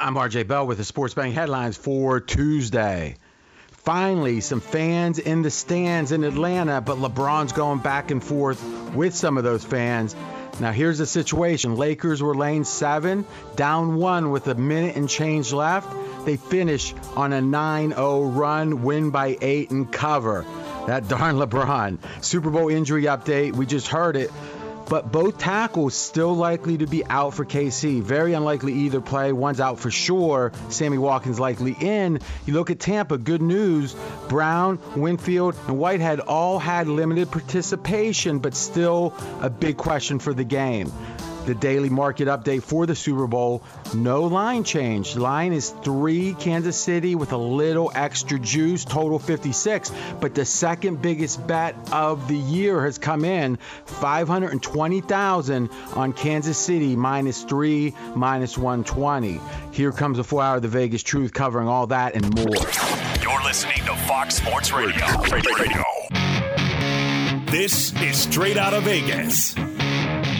I'm RJ Bell with the Sports Betting headlines for Tuesday. Finally, some fans in the stands in Atlanta, but LeBron's going back and forth with some of those fans. Now, here's the situation Lakers were lane seven, down one with a minute and change left. They finish on a 9 0 run, win by eight, and cover. That darn LeBron. Super Bowl injury update. We just heard it but both tackles still likely to be out for KC. Very unlikely either play. One's out for sure. Sammy Watkins likely in. You look at Tampa, good news. Brown, Winfield, and Whitehead all had limited participation, but still a big question for the game the daily market update for the Super Bowl. No line change. Line is three Kansas City with a little extra juice, total 56. But the second biggest bet of the year has come in 520,000 on Kansas City minus three, minus 120. Here comes the four hour of the Vegas Truth covering all that and more. You're listening to Fox Sports Radio. Radio. This is straight out of Vegas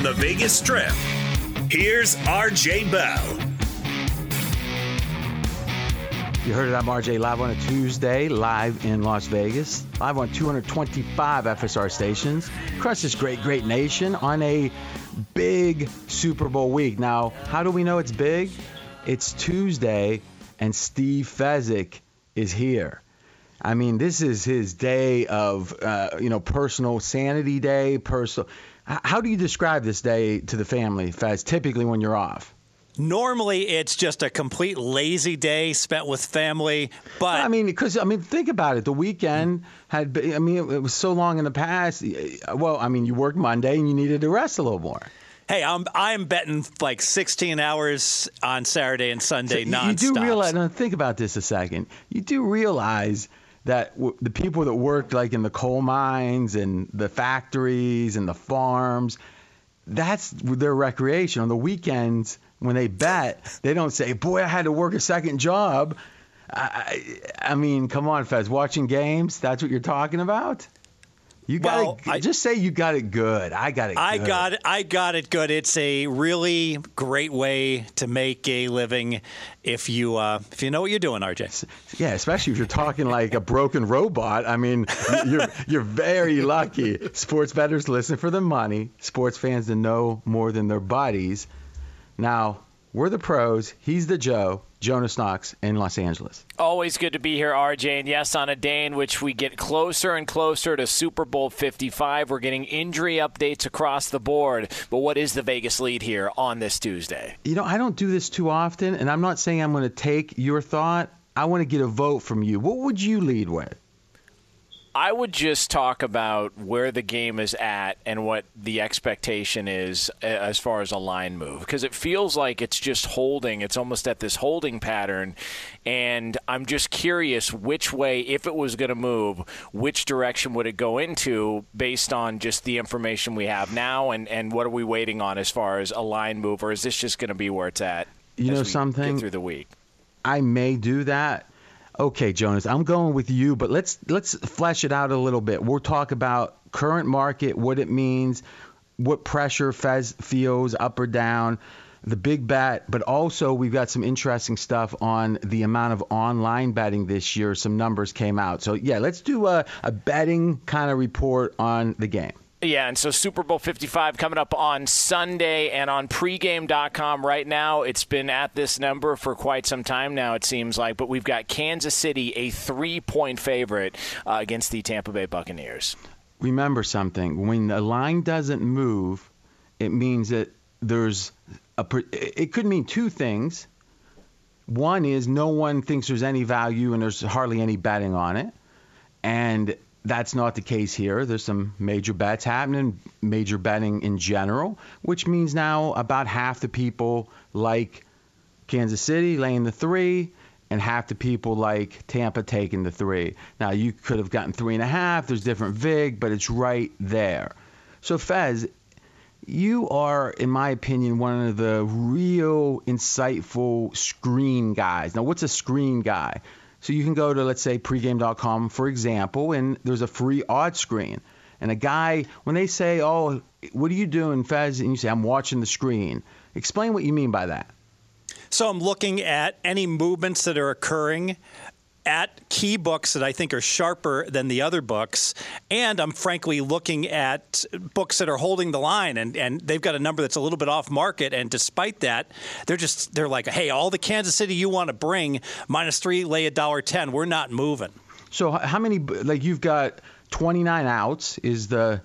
From the Vegas Strip, here's RJ Bell. You heard it. I'm RJ live on a Tuesday, live in Las Vegas, live on 225 FSR stations across this great, great nation on a big Super Bowl week. Now, how do we know it's big? It's Tuesday, and Steve Fezzik is here. I mean, this is his day of, uh, you know, personal sanity day, personal. How do you describe this day to the family, Fez, typically when you're off? Normally, it's just a complete lazy day spent with family. But I mean, because I mean, think about it. The weekend had, been, I mean, it was so long in the past. Well, I mean, you worked Monday and you needed to rest a little more. Hey, I'm I'm betting like 16 hours on Saturday and Sunday so nonstop. You do realize? Now think about this a second. You do realize that w- the people that worked like in the coal mines and the factories and the farms, that's their recreation. On the weekends, when they bet, they don't say, "Boy, I had to work a second job." I, I, I mean, come on, Fez. Watching games, that's what you're talking about. You got well, it. I, just say you got it good. I got it. I good. got it. I got it good. It's a really great way to make a living if you uh, if you know what you're doing, RJ. Yeah, especially if you're talking like a broken robot. I mean, you're you're very lucky. Sports bettors listen for the money. Sports fans to know more than their bodies. Now we're the pros. He's the Joe. Jonas Knox in Los Angeles. Always good to be here, RJ. And yes, on a day in which we get closer and closer to Super Bowl 55, we're getting injury updates across the board. But what is the Vegas lead here on this Tuesday? You know, I don't do this too often, and I'm not saying I'm going to take your thought. I want to get a vote from you. What would you lead with? I would just talk about where the game is at and what the expectation is uh, as far as a line move because it feels like it's just holding. It's almost at this holding pattern. And I'm just curious which way, if it was going to move, which direction would it go into based on just the information we have now and, and what are we waiting on as far as a line move or is this just going to be where it's at? You know something? through the week. I may do that Okay, Jonas, I'm going with you, but let's let's flesh it out a little bit. We'll talk about current market, what it means, what pressure Fez feels up or down, the big bet, but also we've got some interesting stuff on the amount of online betting this year. Some numbers came out. So yeah, let's do a, a betting kind of report on the game. Yeah, and so Super Bowl 55 coming up on Sunday and on pregame.com right now. It's been at this number for quite some time now, it seems like, but we've got Kansas City, a three point favorite uh, against the Tampa Bay Buccaneers. Remember something when the line doesn't move, it means that there's a, it could mean two things. One is no one thinks there's any value and there's hardly any betting on it. And that's not the case here. There's some major bets happening, major betting in general, which means now about half the people like Kansas City laying the three, and half the people like Tampa taking the three. Now you could have gotten three and a half. There's different vig, but it's right there. So Fez, you are, in my opinion, one of the real insightful screen guys. Now, what's a screen guy? So you can go to, let's say, pregame.com, for example, and there's a free odd screen. And a guy, when they say, oh, what are you doing, Fez? And you say, I'm watching the screen. Explain what you mean by that. So I'm looking at any movements that are occurring at key books that I think are sharper than the other books. And I'm frankly looking at books that are holding the line and, and they've got a number that's a little bit off market. And despite that, they're just, they're like, hey, all the Kansas City you want to bring, minus three, lay a dollar 10. We're not moving. So how many, like you've got 29 outs is the,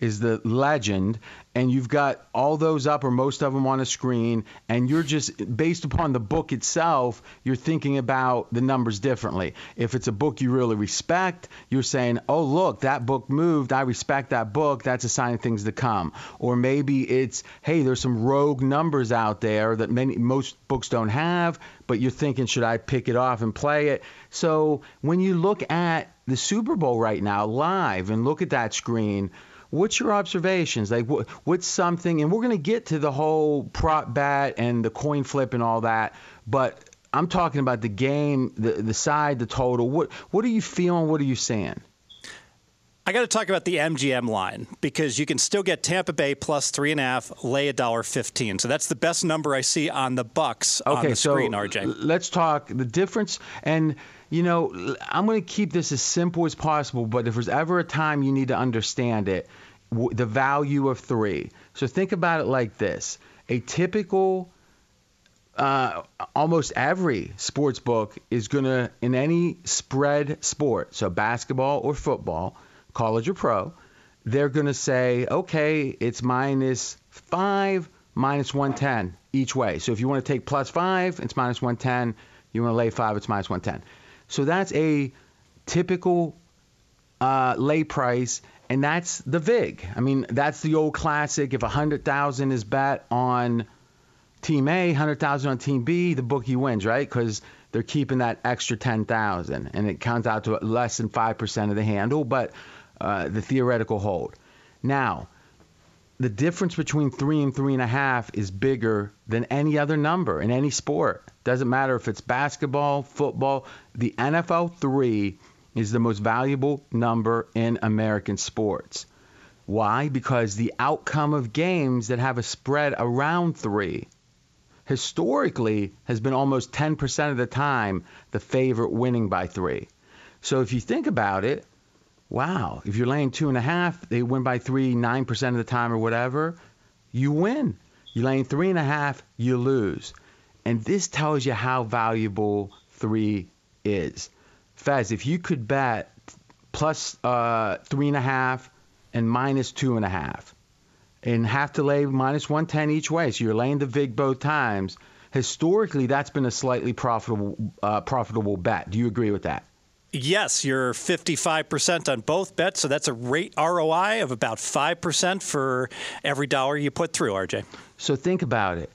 is the legend and you've got all those up or most of them on a screen and you're just based upon the book itself you're thinking about the numbers differently. If it's a book you really respect you're saying oh look that book moved. I respect that book. That's a sign of things to come. Or maybe it's hey there's some rogue numbers out there that many most books don't have but you're thinking should i pick it off and play it? So when you look at the super bowl right now live and look at that screen What's your observations? Like, what, what's something? And we're going to get to the whole prop bet and the coin flip and all that, but I'm talking about the game, the the side, the total. What what are you feeling? What are you saying? I got to talk about the MGM line because you can still get Tampa Bay plus three and a half, lay a dollar fifteen. So that's the best number I see on the Bucks okay, on the so screen, RJ. Let's talk the difference. And you know, I'm going to keep this as simple as possible. But if there's ever a time you need to understand it, the value of three. So think about it like this: a typical, uh, almost every sports book is gonna in any spread sport, so basketball or football, college or pro, they're gonna say, okay, it's minus five, minus 110 each way. So if you want to take plus five, it's minus 110. You want to lay five, it's minus 110. So that's a typical uh, lay price and that's the vig. I mean, that's the old classic. If hundred thousand is bet on Team A, hundred thousand on Team B, the bookie wins, right? Because they're keeping that extra ten thousand, and it counts out to less than five percent of the handle, but uh, the theoretical hold. Now, the difference between three and three and a half is bigger than any other number in any sport. Doesn't matter if it's basketball, football. The NFL three is the most valuable number in American sports. Why? Because the outcome of games that have a spread around three historically has been almost 10% of the time the favorite winning by three. So if you think about it, wow, if you're laying two and a half, they win by three 9% of the time or whatever, you win. You're laying three and a half, you lose. And this tells you how valuable three is. Fez, if you could bet plus, uh, three and a half and minus two and a half, and have to lay minus 110 each way, so you're laying the vig both times. Historically, that's been a slightly profitable uh, profitable bet. Do you agree with that? Yes, you're 55% on both bets, so that's a rate ROI of about 5% for every dollar you put through, RJ. So think about it.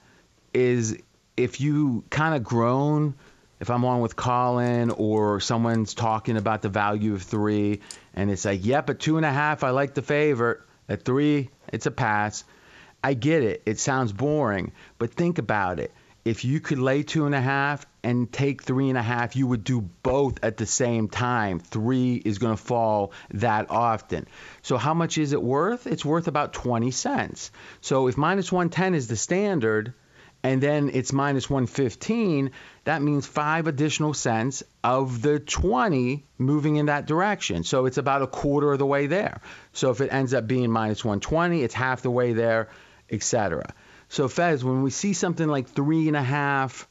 Is if you kind of grown if I'm on with Colin or someone's talking about the value of three, and it's like, yep, at two and a half, I like the favorite. At three, it's a pass. I get it. It sounds boring, but think about it. If you could lay two and a half and take three and a half, you would do both at the same time. Three is going to fall that often. So, how much is it worth? It's worth about 20 cents. So, if minus 110 is the standard, and then it's minus 115, that means five additional cents of the 20 moving in that direction. So it's about a quarter of the way there. So if it ends up being minus 120, it's half the way there, etc. So Fez, when we see something like three and a half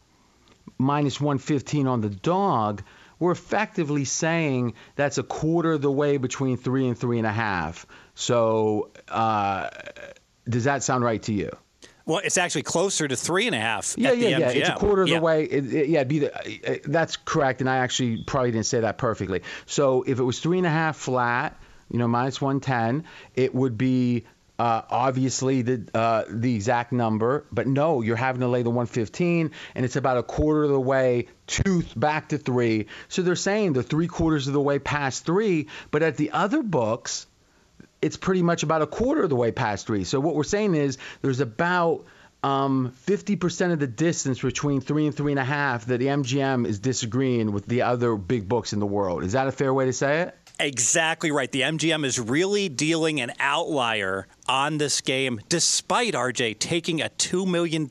minus 115 on the dog, we're effectively saying that's a quarter of the way between three and three and a half. So uh, does that sound right to you? Well, it's actually closer to three and a half. Yeah, yeah, the yeah. It's a quarter of Yeah. the way. It, it- yeah, be the, uh, that's correct. And I actually probably didn't say that perfectly. So if it was three and a half flat, you know, minus 110, it would be uh, obviously the uh, the exact number. But no, you're having to lay the 115, and it's about a quarter of the way to back to three. So they're saying they're three quarters of the way past three. But at the other books, it's pretty much about a quarter of the way past three. So what we're saying is there's about um, 50% of the distance between three and three and a half that the MGM is disagreeing with the other big books in the world. Is that a fair way to say it? Exactly right. The MGM is really dealing an outlier on this game, despite RJ taking a $2 million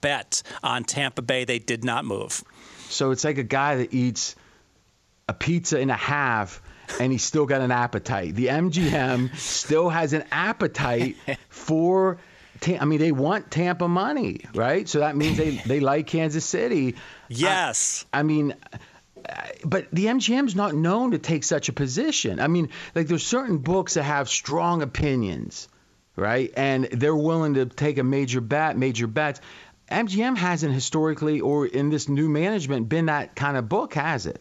bet on Tampa Bay. They did not move. So it's like a guy that eats a pizza and a half and he's still got an appetite. The MGM still has an appetite for. I mean, they want Tampa money, right? So that means they, they like Kansas City. Yes. I mean, uh, but the MGM's not known to take such a position. I mean, like there's certain books that have strong opinions, right? And they're willing to take a major bet, major bets. MGM hasn't historically, or in this new management, been that kind of book, has it?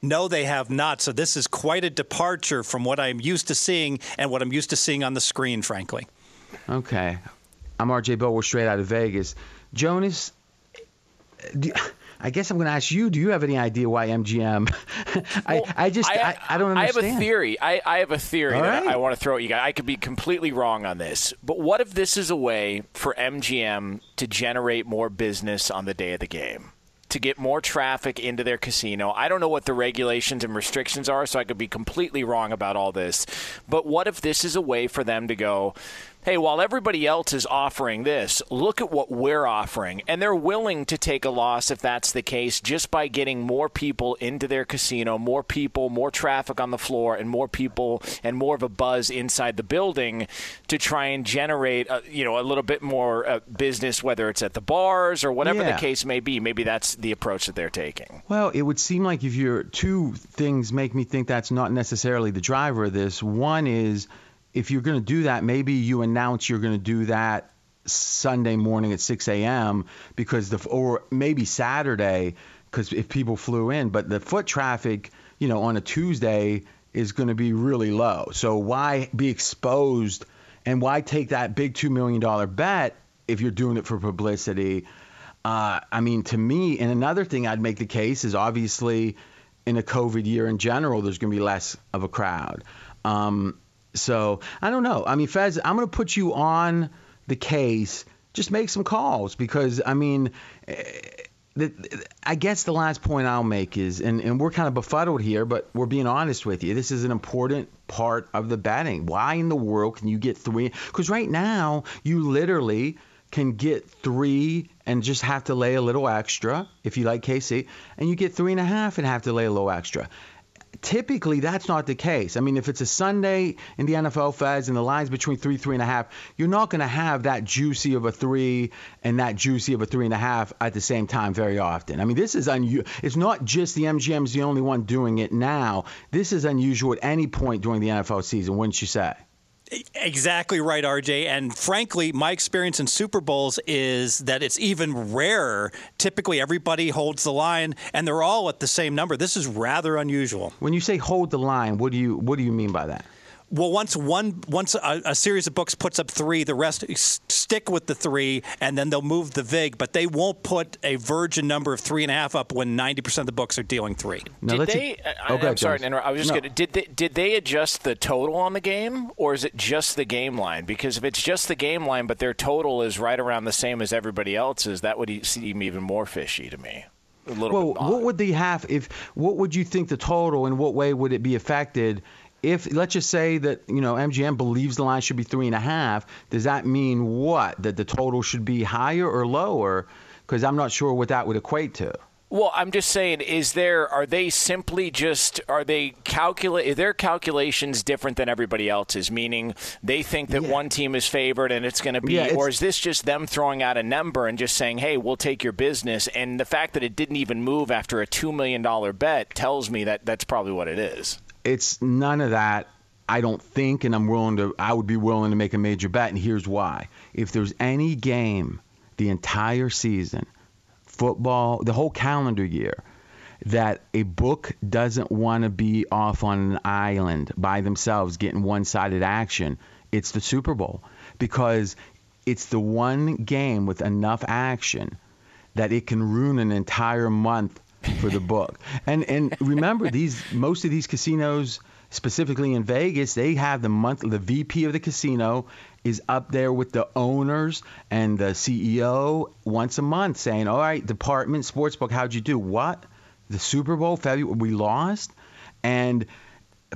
No, they have not. So this is quite a departure from what I'm used to seeing and what I'm used to seeing on the screen, frankly. Okay. I'm RJ Bell. We're straight out of Vegas. Jonas, do, I guess I'm going to ask you. Do you have any idea why MGM? I, Well, I just I, I, don't understand. I have a theory. I, I have a theory All that right. I want to throw at you guys. I could be completely wrong on this, but what if this is a way for MGM to generate more business on the day of the game? To get more traffic into their casino. I don't know what the regulations and restrictions are, so I could be completely wrong about all this. But what if this is a way for them to go, hey, while everybody else is offering this, look at what we're offering. And they're willing to take a loss if that's the case, just by getting more people into their casino, more people, more traffic on the floor, and more people and more of a buzz inside the building to try and generate, uh, you know, a little bit more uh, business, whether it's at the bars or whatever Yeah. the case may be. Maybe that's the approach that they're taking. Well, it would seem like if you're two things make me think that's not necessarily the driver of this. One is if you're going to do that, maybe you announce you're going to do that Sunday morning at 6 a.m. because the or maybe Saturday because if people flew in, but the foot traffic, you know, on a Tuesday is going to be really low. So why be exposed and why take that big two million dollar bet if you're doing it for publicity? Uh, I mean, to me, and another thing I'd make the case is obviously in a COVID year in general, there's going to be less of a crowd. Um, so I don't know. I mean, Fez, I'm going to put you on the case. Just make some calls because I mean, eh, I guess the last point I'll make is, and, and we're kind of befuddled here, but we're being honest with you. This is an important part of the betting. Why in the world can you get three? Because right now, you literally can get three and just have to lay a little extra if you like KC, and you get three and a half and have to lay a little extra typically that's not the case. I mean, if it's a Sunday in the NFL Fez and the line's between three, three and a half, you're not going to have that juicy of a three and that juicy of a three and a half at the same time very often. I mean, this is unusual. It's not just the MGM's the only one doing it now. This is unusual at any point during the NFL season, wouldn't you say? Exactly right, RJ. And frankly, my experience in Super Bowls is that it's even rarer. Typically, everybody holds the line, and they're all at the same number. This is rather unusual. When you say hold the line, what do you what do you mean by that? Well, once one once a, a series of books puts up three, the rest s- stick with the three, and then they'll move the vig. But they won't put a virgin number of three and a half up when ninety percent of the books are dealing three. Now, did let's- they? I, Oh, I'm ahead, sorry to interrupt. I was just No. going to. Did they? Did they adjust the total on the game, or is it just the game line? Because if it's just the game line, but their total is right around the same as everybody else's, that would e- seem even more fishy to me. A little Well, bit. what would they have if? What would you think the total? and what way would it be affected? If let's just say that you know MGM believes the line should be three and a half, does that mean what? That the total should be higher or lower? Because I'm not sure what that would equate to. Well, I'm just saying, is there? Are they simply just? Are they calculate? Their calculations different than everybody else's? Meaning, they think that Yeah. one team is favored and it's going to be, Yeah, or is this just them throwing out a number and just saying, "Hey, we'll take your business"? And the fact that it didn't even move after a two million dollar bet tells me that that's probably what it is. It's none of that. I don't think, and I'm willing to, I would be willing to make a major bet, and here's why. If there's any game the entire season, football, the whole calendar year, that a book doesn't want to be off on an island by themselves getting one sided action, it's the Super Bowl. Because it's the one game with enough action that it can ruin an entire month for the book. And and remember these most of these casinos specifically in Vegas, they have the month the VP of the casino is up there with the owners and the CEO once a month saying, "All right, department sportsbook, how'd you do? What? The Super Bowl, February, we lost?" And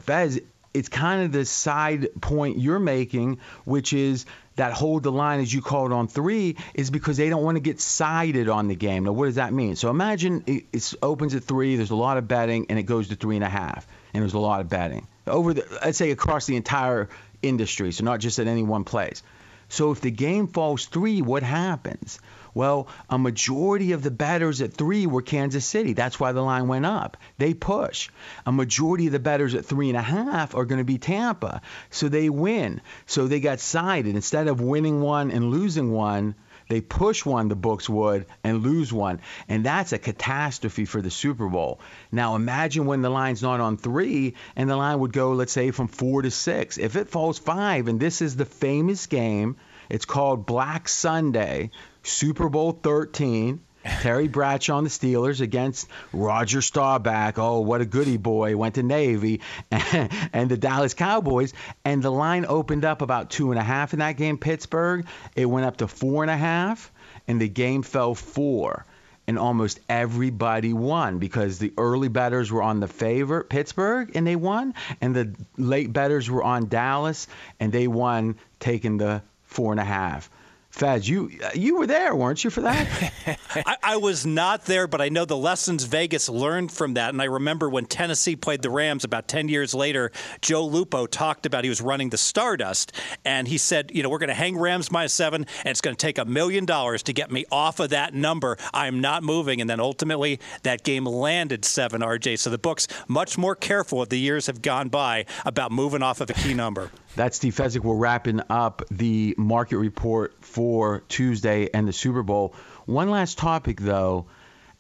Fez, it's kind of the side point you're making, which is that hold the line, as you call it, on three, is because they don't want to get sided on the game. Now, what does that mean? So imagine it, opens at three, there's a lot of betting, and it goes to three and a half, and there's a lot of betting over the, let's say, across the entire industry, so not just at any one place. So if the game falls three, what happens? Well, a majority of the bettors at three were Kansas City. That's why the line went up. They push. A majority of the bettors at three and a half are going to be Tampa. So they win. So they got sided. Instead of winning one and losing one, they push one, the books would, and lose one. And that's a catastrophe for the Super Bowl. Now imagine when the line's not on three and the line would go, let's say, from four to six. If it falls five, and this is the famous game, it's called Black Sunday, Super Bowl 13. Terry Bradshaw on the Steelers against Roger Staubach. Oh, what a goody boy. Went to Navy. and the Dallas Cowboys. And the line opened up about two and a half in that game, Pittsburgh. It went up to four and a half, and the game fell four. And almost everybody won because the early betters were on the favorite, Pittsburgh, and they won. And the late betters were on Dallas, and they won, taking the four and a half. Fez, you you were there, weren't you, for that? I, I, was not there, but I know the lessons Vegas learned from that. And I remember when Tennessee played the Rams about 10 years later, Joe Lupo talked about he was running the Stardust, and he said, you know, we're going to hang Rams minus seven, and it's going to take a million dollars to get me off of that number. I'm not moving. And then ultimately, that game landed seven, RJ. So the book's much more careful as the years have gone by about moving off of a key number. That's Steve Fezzik. We're wrapping up the market report for Tuesday and the Super Bowl. One last topic, though,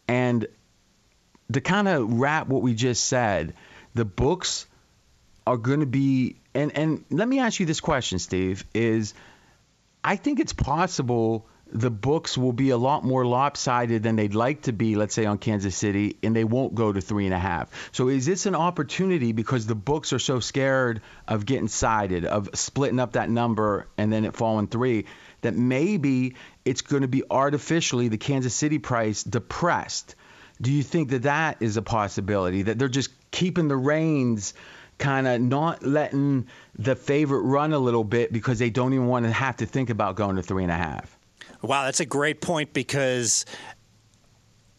and to kind of wrap what we just said, the books are going to be, and, and let me ask you this question, Steve, is I think it's possible the books will be a lot more lopsided than they'd like to be, let's say on Kansas City, and they won't go to three and a half. So is this an opportunity because the books are so scared of getting sided, of splitting up that number and then it falling three, that maybe it's going to be artificially the Kansas City price depressed? Do you think that that is a possibility that they're just keeping the reins? kind of not letting the favorite run a little bit because they don't even want to have to think about going to three and a half. Wow, that's a great point because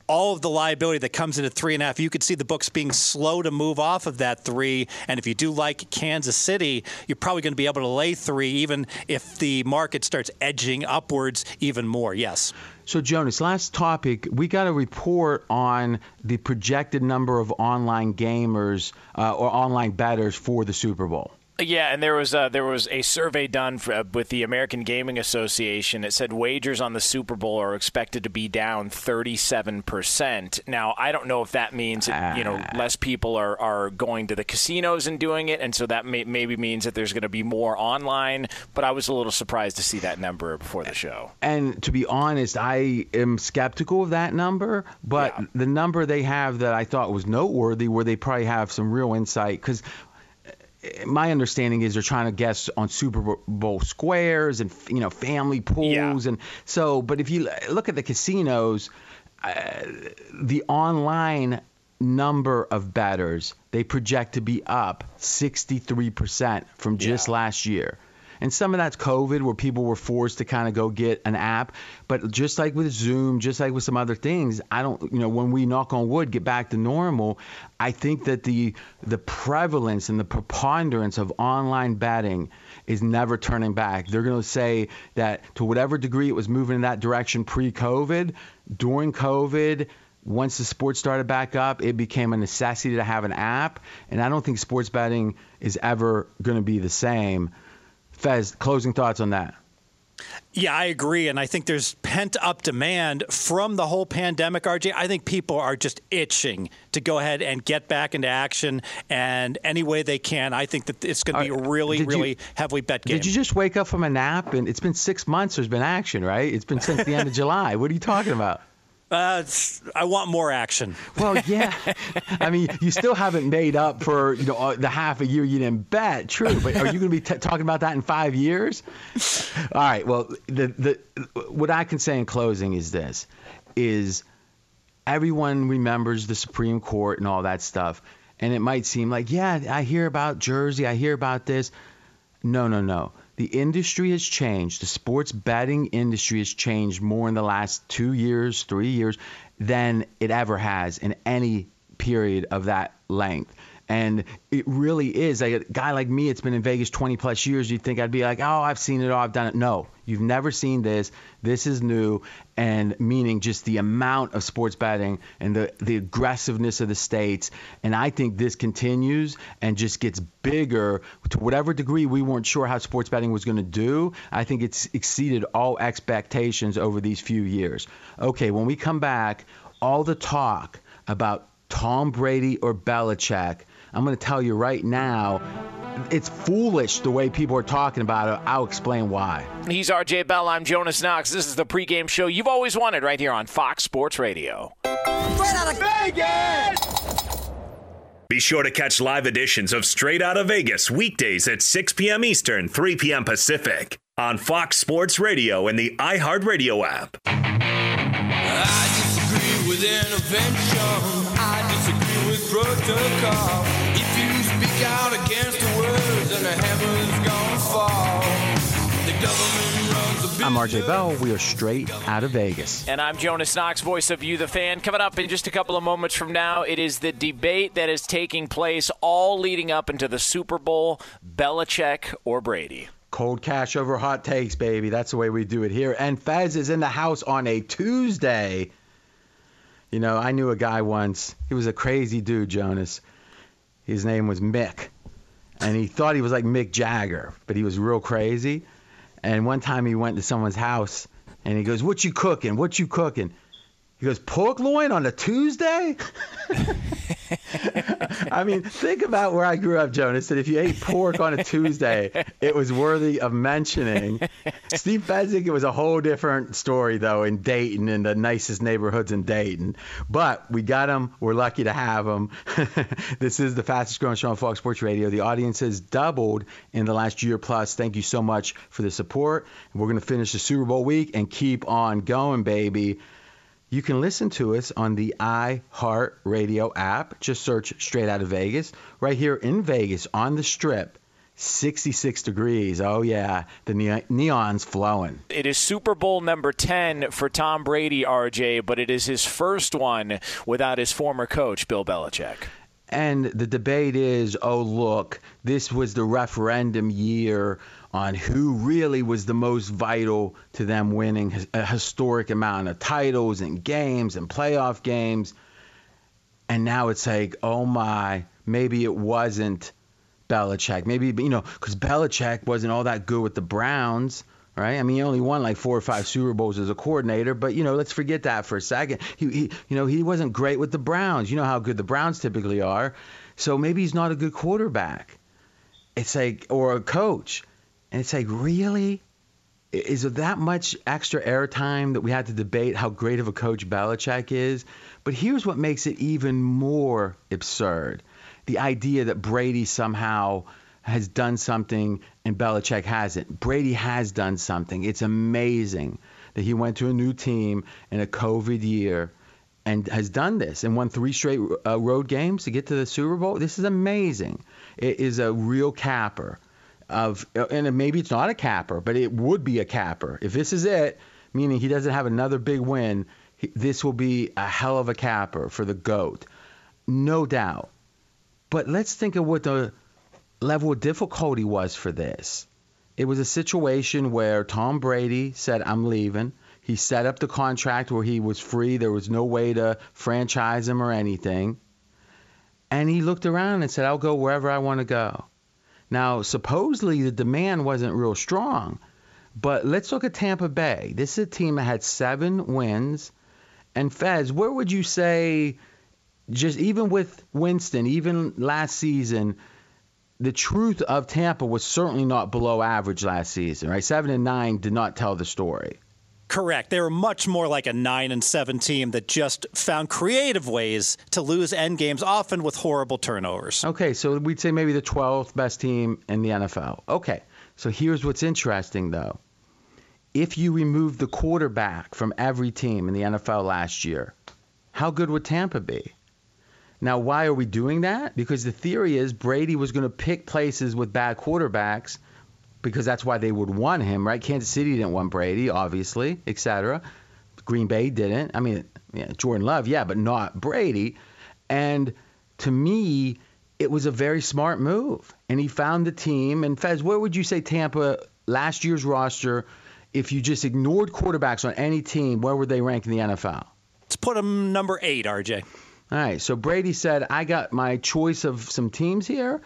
all of the liability that comes into three and a half, you could see the books being slow to move off of that three. And if you do like Kansas City, you're probably going to be able to lay three, even if the market starts edging upwards even more. Yes. So, Jonas, last topic. We got a report on the projected number of online gamers uh, or online bettors for the Super Bowl. Yeah, and there was a, there was a survey done for, uh, with the American Gaming Association. It said wagers on the Super Bowl are expected to be down 37%. Now, I don't know if that means that, you know ah. less people are, are going to the casinos and doing it, and so that may, maybe means that there's going to be more online. But I was a little surprised to see that number before the show. And to be honest, I am skeptical of that number. But yeah. the number they have that I thought was noteworthy, where they probably have some real insight, because my understanding is they're trying to guess on Super Bowl squares and you know family pools yeah. and so. But if you look at the casinos, uh, the online number of bettors they project to be up 63% from just yeah. last year. And some of that's COVID, where people were forced to kind of go get an app. But just like with Zoom, just like with some other things, I don't, you know, when we knock on wood, get back to normal, I think that the the prevalence and the preponderance of online betting is never turning back. They're going to say that to whatever degree it was moving in that direction pre-COVID, during COVID, once the sports started back up, it became a necessity to have an app. And I don't think sports betting is ever going to be the same. Fez, closing thoughts on that. Yeah, I agree. And I think there's pent up demand from the whole pandemic, RJ. I think people are just itching to go ahead and get back into action. And any way they can, I think that it's going to be a really, really you, heavily bet game. Did you just wake up from a nap? And it's been six months there's been action, right? It's been since the end of July. What are you talking about? Uh, I want more action. Well, yeah. I mean, you still haven't made up for you know uh, the half a year you didn't bet. True, but are you going to be t- talking about that in five years? All right. Well, the the what I can say in closing is this: is everyone remembers the Supreme Court and all that stuff, and it might seem like, yeah, I hear about Jersey, I hear about this. No, no, no the industry has changed. The sports betting industry has changed more in the last two years, three years than it ever has in any period of that length. And it really is. Like a guy like me, it's been in Vegas 20 plus years. You'd think I'd be like, oh, I've seen it all, I've done it. No, you've never seen this. This is new, and meaning just the amount of sports betting and the, the aggressiveness of the states. And I think this continues and just gets bigger to whatever degree we weren't sure how sports betting was going to do. I think it's exceeded all expectations over these few years. Okay, when we come back, all the talk about Tom Brady or Belichick I'm going to tell you right now, it's foolish the way people are talking about it. I'll explain why. He's RJ Bell. I'm Jonas Knox. This is the pregame show you've always wanted right here on Fox Sports Radio. Straight out of Vegas! Be sure to catch live editions of Straight Out of Vegas weekdays at 6 p.m. Eastern, 3 p.m. Pacific on Fox Sports Radio and the iHeartRadio app. I disagree with intervention. I disagree with protocol out against the words and the heavens gonna fall. I'm RJ Bell. We are straight out of Vegas. And I'm Jonas Knox, voice of You, the fan. Coming up in just a couple of moments from now, it is the debate that is taking place all leading up into the Super Bowl Belichick or Brady. Cold cash over hot takes, baby. That's the way we do it here. And Fez is in the house on a Tuesday. You know, I knew a guy once. He was a crazy dude, Jonas. His name was Mick, and he thought he was like Mick Jagger, but he was real crazy. And one time he went to someone's house, and he goes, "What you cooking? What you cooking?" He goes, pork loin on a Tuesday? I mean, think about where I grew up, Jonas, that if you ate pork on a Tuesday, it was worthy of mentioning. Steve Fezzik, it was a whole different story, though, in Dayton, in the nicest neighborhoods in Dayton. But we got him. We're lucky to have him. this is the fastest growing show on Fox Sports Radio. The audience has doubled in the last year plus. Thank you so much for the support. We're going to finish the Super Bowl week and keep on going, baby. You can listen to us on the iHeart Radio app. Just search Straight Out of Vegas. Right here in Vegas on the strip. 66 degrees. Oh, yeah. The neon's flowing. It is Super Bowl number 10 for Tom Brady, RJ, but it is his first one without his former coach, Bill Belichick. And the debate is oh, look, this was the referendum year on who really was the most vital to them winning a historic amount of titles and games and playoff games. And now it's like, oh my, maybe it wasn't Belichick. Maybe, you know, because Belichick wasn't all that good with the Browns, right? I mean, he only won like four or five Super Bowls as a coordinator, but, you know, let's forget that for a second. He, he you know, he wasn't great with the Browns. You know how good the Browns typically are. So maybe he's not a good quarterback. It's like, or a coach. And it's like, really? Is there that much extra airtime that we had to debate how great of a coach Belichick is? But here's what makes it even more absurd the idea that Brady somehow has done something and Belichick hasn't. Brady has done something. It's amazing that he went to a new team in a COVID year and has done this and won three straight uh, road games to get to the Super Bowl. This is amazing. It is a real capper of, and maybe it's not a capper, but it would be a capper. If this is it, meaning he doesn't have another big win, this will be a hell of a capper for the GOAT. No doubt. But let's think of what the level of difficulty was for this. It was a situation where Tom Brady said, I'm leaving. He set up the contract where he was free. There was no way to franchise him or anything. And he looked around and said, I'll go wherever I want to go. Now, supposedly the demand wasn't real strong, but let's look at Tampa Bay. This is a team that had seven wins. And Fez, where would you say, just even with Winston, even last season, the truth of Tampa was certainly not below average last season, right? Seven and nine did not tell the story. Correct. They were much more like a nine and seven team that just found creative ways to lose end games, often with horrible turnovers. Okay, so we'd say maybe the 12th best team in the NFL. Okay, so here's what's interesting though. If you remove the quarterback from every team in the NFL last year, how good would Tampa be? Now, why are we doing that? Because the theory is Brady was going to pick places with bad quarterbacks because that's why they would want him, right? Kansas City didn't want Brady, obviously, etc. Green Bay didn't. I mean, yeah, Jordan Love, yeah, but not Brady. And to me, it was a very smart move. And he found the team. And Fez, where would you say Tampa last year's roster, if you just ignored quarterbacks on any team, where would they rank in the NFL? Let's put them number eight, RJ. All right. So Brady said, I got my choice of some teams here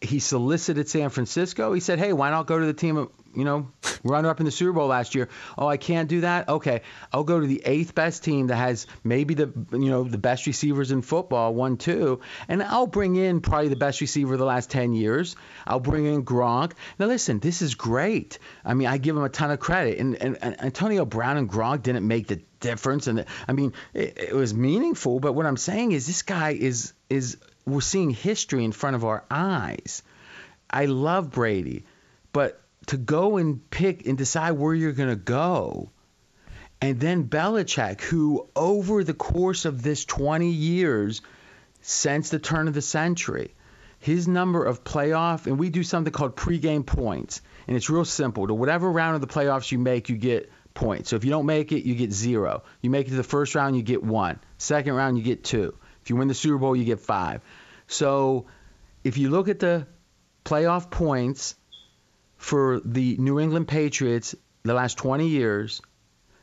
he solicited San Francisco. He said, "Hey, why not go to the team you know, runner up in the Super Bowl last year. Oh, I can't do that. Okay, I'll go to the eighth best team that has maybe the you know the best receivers in football, one two, and I'll bring in probably the best receiver of the last ten years. I'll bring in Gronk. Now listen, this is great. I mean, I give him a ton of credit, and, and, and Antonio Brown and Gronk didn't make the difference, and I mean, it, it was meaningful. But what I'm saying is, this guy is is we're seeing history in front of our eyes. I love Brady, but to go and pick and decide where you're going to go. And then Belichick, who over the course of this 20 years, since the turn of the century, his number of playoff, and we do something called pregame points. And it's real simple. To whatever round of the playoffs you make, you get points. So if you don't make it, you get zero. You make it to the first round, you get one. Second round, you get two. If you win the Super Bowl, you get five. So if you look at the playoff points for the New England Patriots the last 20 years,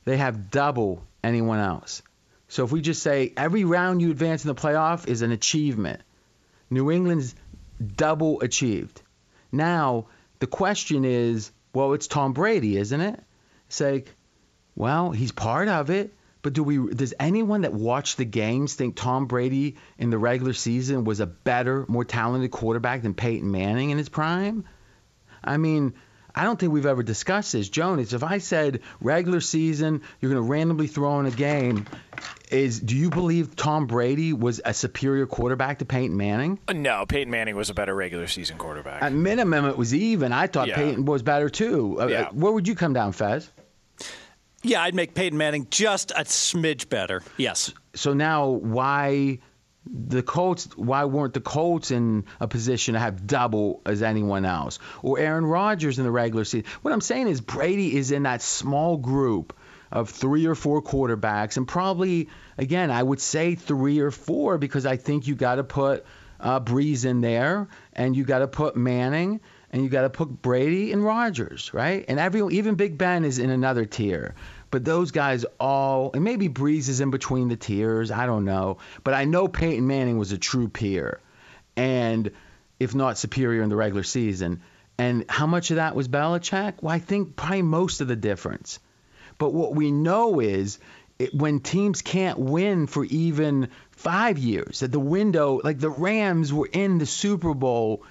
they have double anyone else. So if we just say every round you advance in the playoff is an achievement, New England's double achieved. Now, the question is, well, it's Tom Brady, isn't it? It's like, well, he's part of it, but do we does anyone that watched the games think Tom Brady in the regular season was a better, more talented quarterback than Peyton Manning in his prime? I mean, I don't think we've ever discussed this. Jonas, if I said regular season, you're going to randomly throw in a game, is do you believe Tom Brady was a superior quarterback to Peyton Manning? Uh, no, Peyton Manning was a better regular season quarterback. At minimum, it was even. I thought yeah. Peyton was better too. Uh, yeah. Where would you come down, Fez? Yeah, I'd make Peyton Manning just a smidge better. Yes. So now, why the Colts, why weren't the Colts in a position to have double as anyone else? Or Aaron Rodgers in the regular season? What I'm saying is Brady is in that small group of three or four quarterbacks, and probably, again, I would say three or four because I think you got to put uh, Brees in there, and you got to put Manning, and you got to put Brady and Rodgers, right? And everyone, even Big Ben is in another tier. But those guys all, and maybe Brees is in between the tiers. I don't know. But I know Peyton Manning was a true peer, and if not superior in the regular season. And how much of that was Belichick? Well, I think probably most of the difference. But what we know is it, when teams can't win for even five years, that the window, like the Rams were in the Super Bowl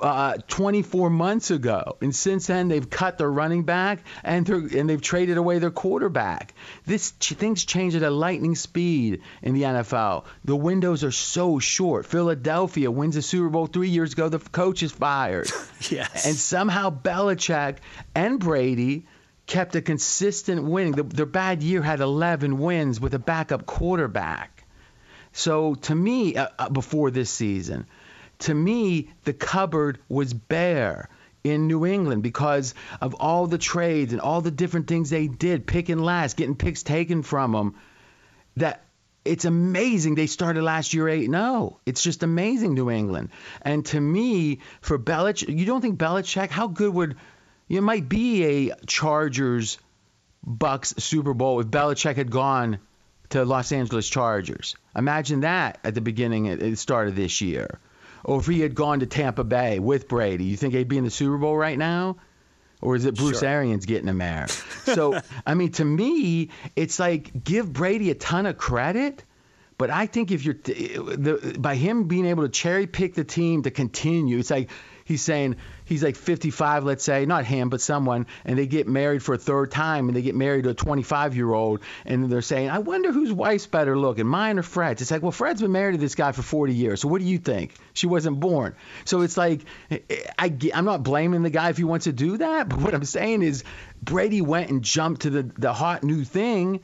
uh, 24 months ago, and since then they've cut their running back and and they've traded away their quarterback. This things change at a lightning speed in the NFL. The windows are so short. Philadelphia wins the Super Bowl three years ago. The coach is fired. yes. And somehow Belichick and Brady kept a consistent winning. The, their bad year had 11 wins with a backup quarterback. So to me, uh, uh before this season to me, the cupboard was bare in New England because of all the trades and all the different things they did, picking last, getting picks taken from them. That it's amazing they started last year 8 0. It's just amazing, New England. And to me, for Belichick, you don't think Belichick, how good would, you might be a Chargers Bucks Super Bowl if Belichick had gone to Los Angeles Chargers. Imagine that at the beginning, at the start of this year. Or if he had gone to Tampa Bay with Brady, you think he'd be in the Super Bowl right now? Or is it Bruce sure. Arians getting him there? So, I mean, to me, it's like give Brady a ton of credit. But I think if you're the, by him being able to cherry pick the team to continue, it's like he's saying he's like 55, let's say, not him, but someone, and they get married for a third time, and they get married to a 25 year old, and they're saying, I wonder whose wife's better looking, mine or Fred's. It's like, well, Fred's been married to this guy for 40 years, so what do you think? She wasn't born. So it's like, eh, eh, I, I'm not blaming the guy if he wants to do that, but what I'm saying is Brady went and jumped to the, the hot new thing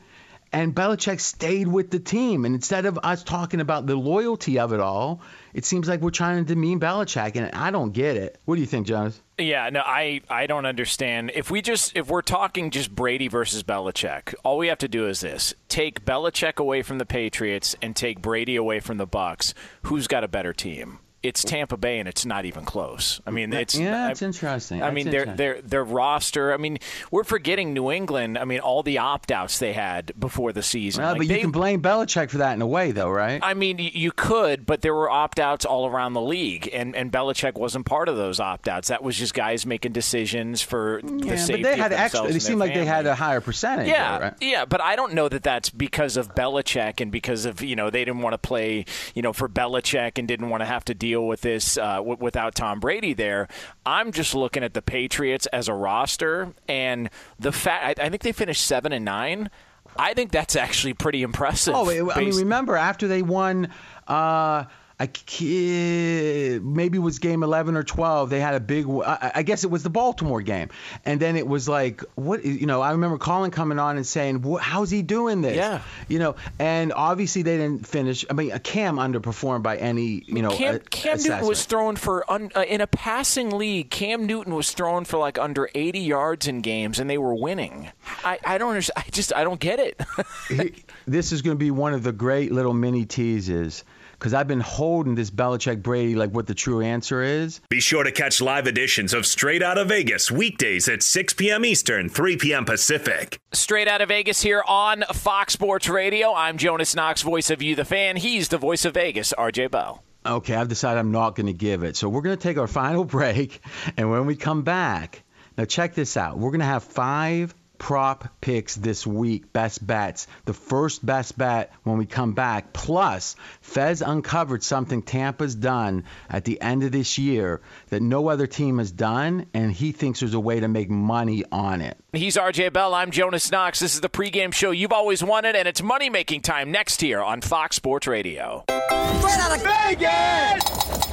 and Belichick stayed with the team. And instead of us talking about the loyalty of it all, it seems like we're trying to demean Belichick, and I don't get it. What do you think, Jonas? Yeah, no, I, I don't understand. If we just if we're talking just Brady versus Belichick, all we have to do is this: take Belichick away from the Patriots and take Brady away from the Bucks. Who's got a better team? It's Tampa Bay and it's not even close. I mean, it's yeah, it's interesting. I mean, their their their roster. I mean, we're forgetting New England. I mean, all the opt outs they had before the season. Well, like but they, you can blame Belichick for that in a way, though, right? I mean, you could, but there were opt outs all around the league, and and Belichick wasn't part of those opt outs. That was just guys making decisions for yeah, the safety. but they had extra. They seemed like they had a higher percentage. Yeah, though, right? yeah, but I don't know that that's because of Belichick and because of you know they didn't want to play you know for Belichick and didn't want to have to deal with this. Uh, w- without Tom Brady there. I'm just looking at the Patriots as a roster, and the fact I, I think they finished seven and nine. I think that's actually pretty impressive. Oh, I mean, remember after they won. Uh, I maybe it was game 11 or 12. They had a big, I guess it was the Baltimore game. And then it was like, what, you know, I remember Colin coming on and saying, how's he doing this? Yeah. You know, and obviously they didn't finish. I mean, Cam underperformed by any, you know, Cam, a, Cam Newton was thrown for, un, uh, in a passing league, Cam Newton was thrown for like under 80 yards in games and they were winning. I, I don't understand. I just, I don't get it. this is going to be one of the great little mini teases because I've been holding this Belichick Brady like what the true answer is. Be sure to catch live editions of Straight Out of Vegas weekdays at 6 p.m. Eastern, 3 p.m. Pacific. Straight Out of Vegas here on Fox Sports Radio. I'm Jonas Knox, voice of You, the fan. He's the voice of Vegas, RJ Bell. Okay, I've decided I'm not going to give it. So we're going to take our final break, and when we come back, now check this out. We're going to have five prop picks this week, best bets. The first best bet when we come back. Plus, Fez uncovered something Tampa's done at the end of this year that no other team has done, and he thinks there's a way to make money on it. He's RJ Bell. I'm Jonas Knox. This is the pregame show you've always wanted, and it's money making time next here on Fox Sports Radio. Straight out of Vegas!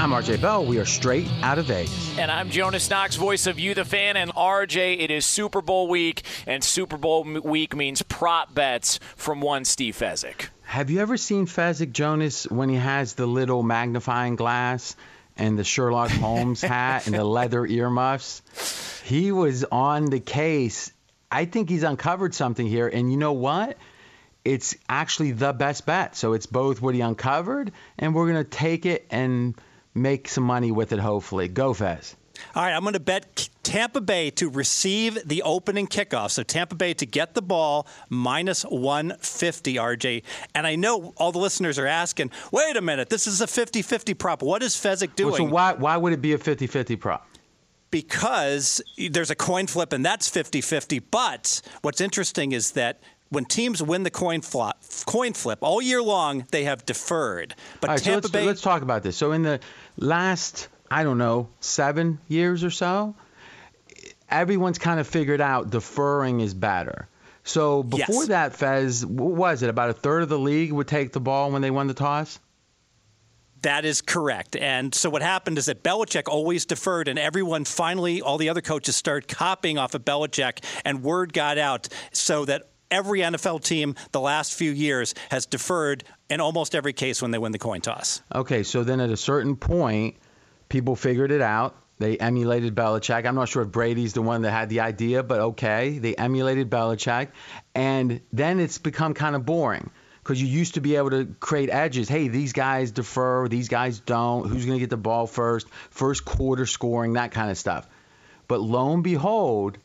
I'm RJ Bell. We are straight out of Vegas. And I'm Jonas Knox, voice of You, the fan. And RJ, it is Super Bowl week, and Super Bowl week means prop bets from one Steve Fezzik. Have you ever seen Fezzik, Jonas, when he has the little magnifying glass and the Sherlock Holmes hat and the leather earmuffs? He was on the case. I think he's uncovered something here. And you know what? It's actually the best bet. So it's both what he uncovered, and we're going to take it and – make some money with it, hopefully. Go, Fez. All right, I'm going to bet Tampa Bay to receive the opening kickoff. So Tampa Bay to get the ball minus 150, RJ. And I know all the listeners are asking, wait a minute, this is a 50 50 prop. What is Fezzik doing? Well, so why, why would it be a 50 50 prop? Because there's a coin flip and that's 50 50. But what's interesting is that when teams win the coin flip, coin flip all year long, they have deferred. But right, Tampa so let's, Bay. Let's talk about this. So in the last, I don't know, seven years or so, everyone's kind of figured out deferring is better. So before yes. that, Fez, what was it? About a third of the league would take the ball when they won the toss. That is correct. And so what happened is that Belichick always deferred, and everyone finally, all the other coaches started copying off of Belichick, and word got out so that every NFL team the last few years has deferred in almost every case when they win the coin toss. Okay, so then at a certain point, people figured it out. They emulated Belichick. I'm not sure if Brady's the one that had the idea, but okay, they emulated Belichick, and then it's become kind of boring because you used to be able to create edges. Hey, these guys defer, these guys don't. Who's going to get the ball first? First quarter scoring, that kind of stuff. But lo and behold,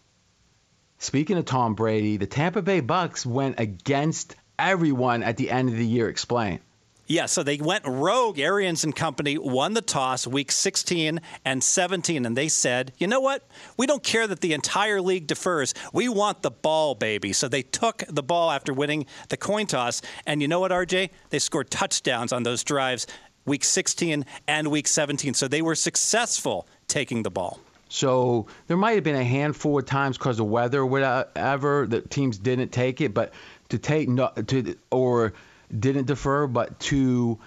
speaking of Tom Brady, the Tampa Bay Bucks went against everyone at the end of the year. Explain. Yeah, so they went rogue. Arians and company won the toss week 16 and 17, and they said, you know what? We don't care that the entire league defers. We want the ball, baby. So they took the ball after winning the coin toss. And you know what, RJ? They scored touchdowns on those drives week 16 and week 17. So they were successful taking the ball. So there might have been a handful of times because of weather or whatever that teams didn't take it, but to take no, to or didn't defer, but to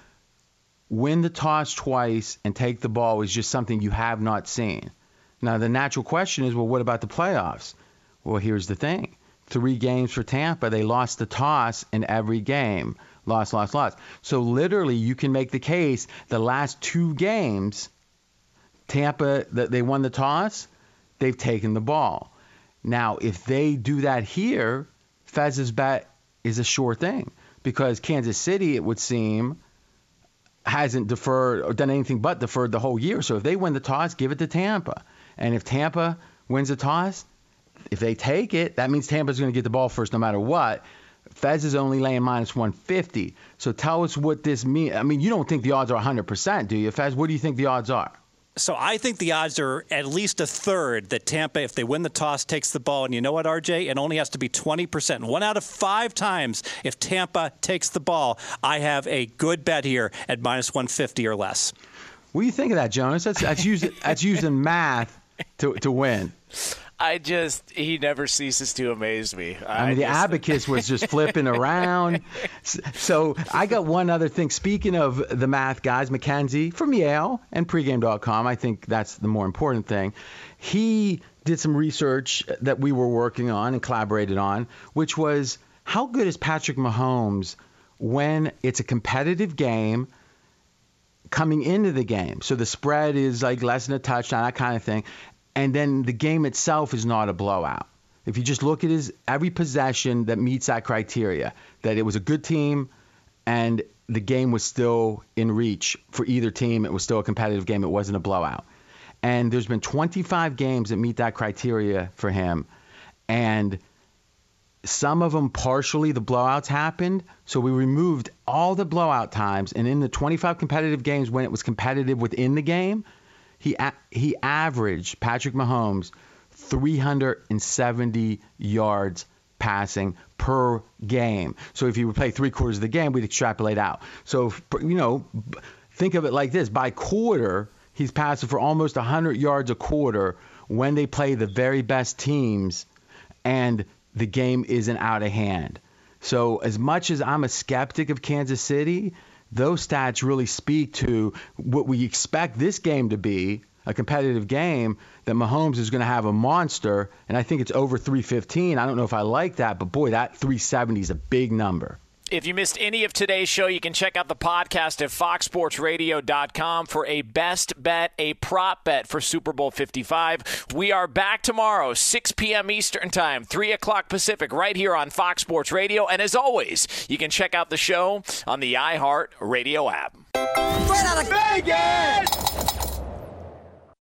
win the toss twice and take the ball is just something you have not seen. Now, the natural question is well, what about the playoffs? Well, here's the thing three games for Tampa, they lost the toss in every game. Lost, lost, lost. So, literally, you can make the case the last two games, Tampa, that they won the toss, they've taken the ball. Now, if they do that here, Fez's bet is a sure thing because Kansas City, it would seem, hasn't deferred or done anything but deferred the whole year. So if they win the toss, give it to Tampa. And if Tampa wins the toss, if they take it, that means Tampa's going to get the ball first no matter what. Fez is only laying minus 150. So tell us what this means. I mean, you don't think the odds are 100%, do you, Fez? What do you think the odds are? So I think the odds are at least a third that Tampa, if they win the toss, takes the ball. And you know what, RJ? It only has to be 20%. One out of five times, if Tampa takes the ball, I have a good bet here at minus 150 or less. What do you think of that, Jonas? That's, that's, using, that's using math to, to win. I just he never ceases to amaze me. I, I mean, the just... abacus was just flipping around. So I got one other thing. Speaking of the math guys, McKenzie from Yale and pregame.com, I think that's the more important thing. He did some research that we were working on and collaborated on, which was how good is Patrick Mahomes when it's a competitive game coming into the game. So the spread is like less than a touchdown, that kind of thing and then the game itself is not a blowout. If you just look at his every possession that meets that criteria, that it was a good team and the game was still in reach for either team, it was still a competitive game, it wasn't a blowout. And there's been 25 games that meet that criteria for him. And some of them partially the blowouts happened. So we removed all the blowout times. And in the 25 competitive games when it was competitive within the game, he he averaged Patrick Mahomes 370 yards passing per game. So if you would play three quarters of the game, we'd extrapolate out. So you know, think of it like this: by quarter, he's passing for almost 100 yards a quarter when they play the very best teams, and the game isn't out of hand. So as much as I'm a skeptic of Kansas City, those stats really speak to what we expect this game to be a competitive game that Mahomes is going to have a monster and I think it's over 315 I don't know if I like that but boy that 370 is a big number if you missed any of today's show, you can check out the podcast at foxsportsradio.com for a best bet, a prop bet for Super Bowl 55. We are back tomorrow, 6 p.m. Eastern Time, 3 o'clock Pacific, right here on Fox Sports Radio. And as always, you can check out the show on the iHeart Radio app. Straight out of Vegas!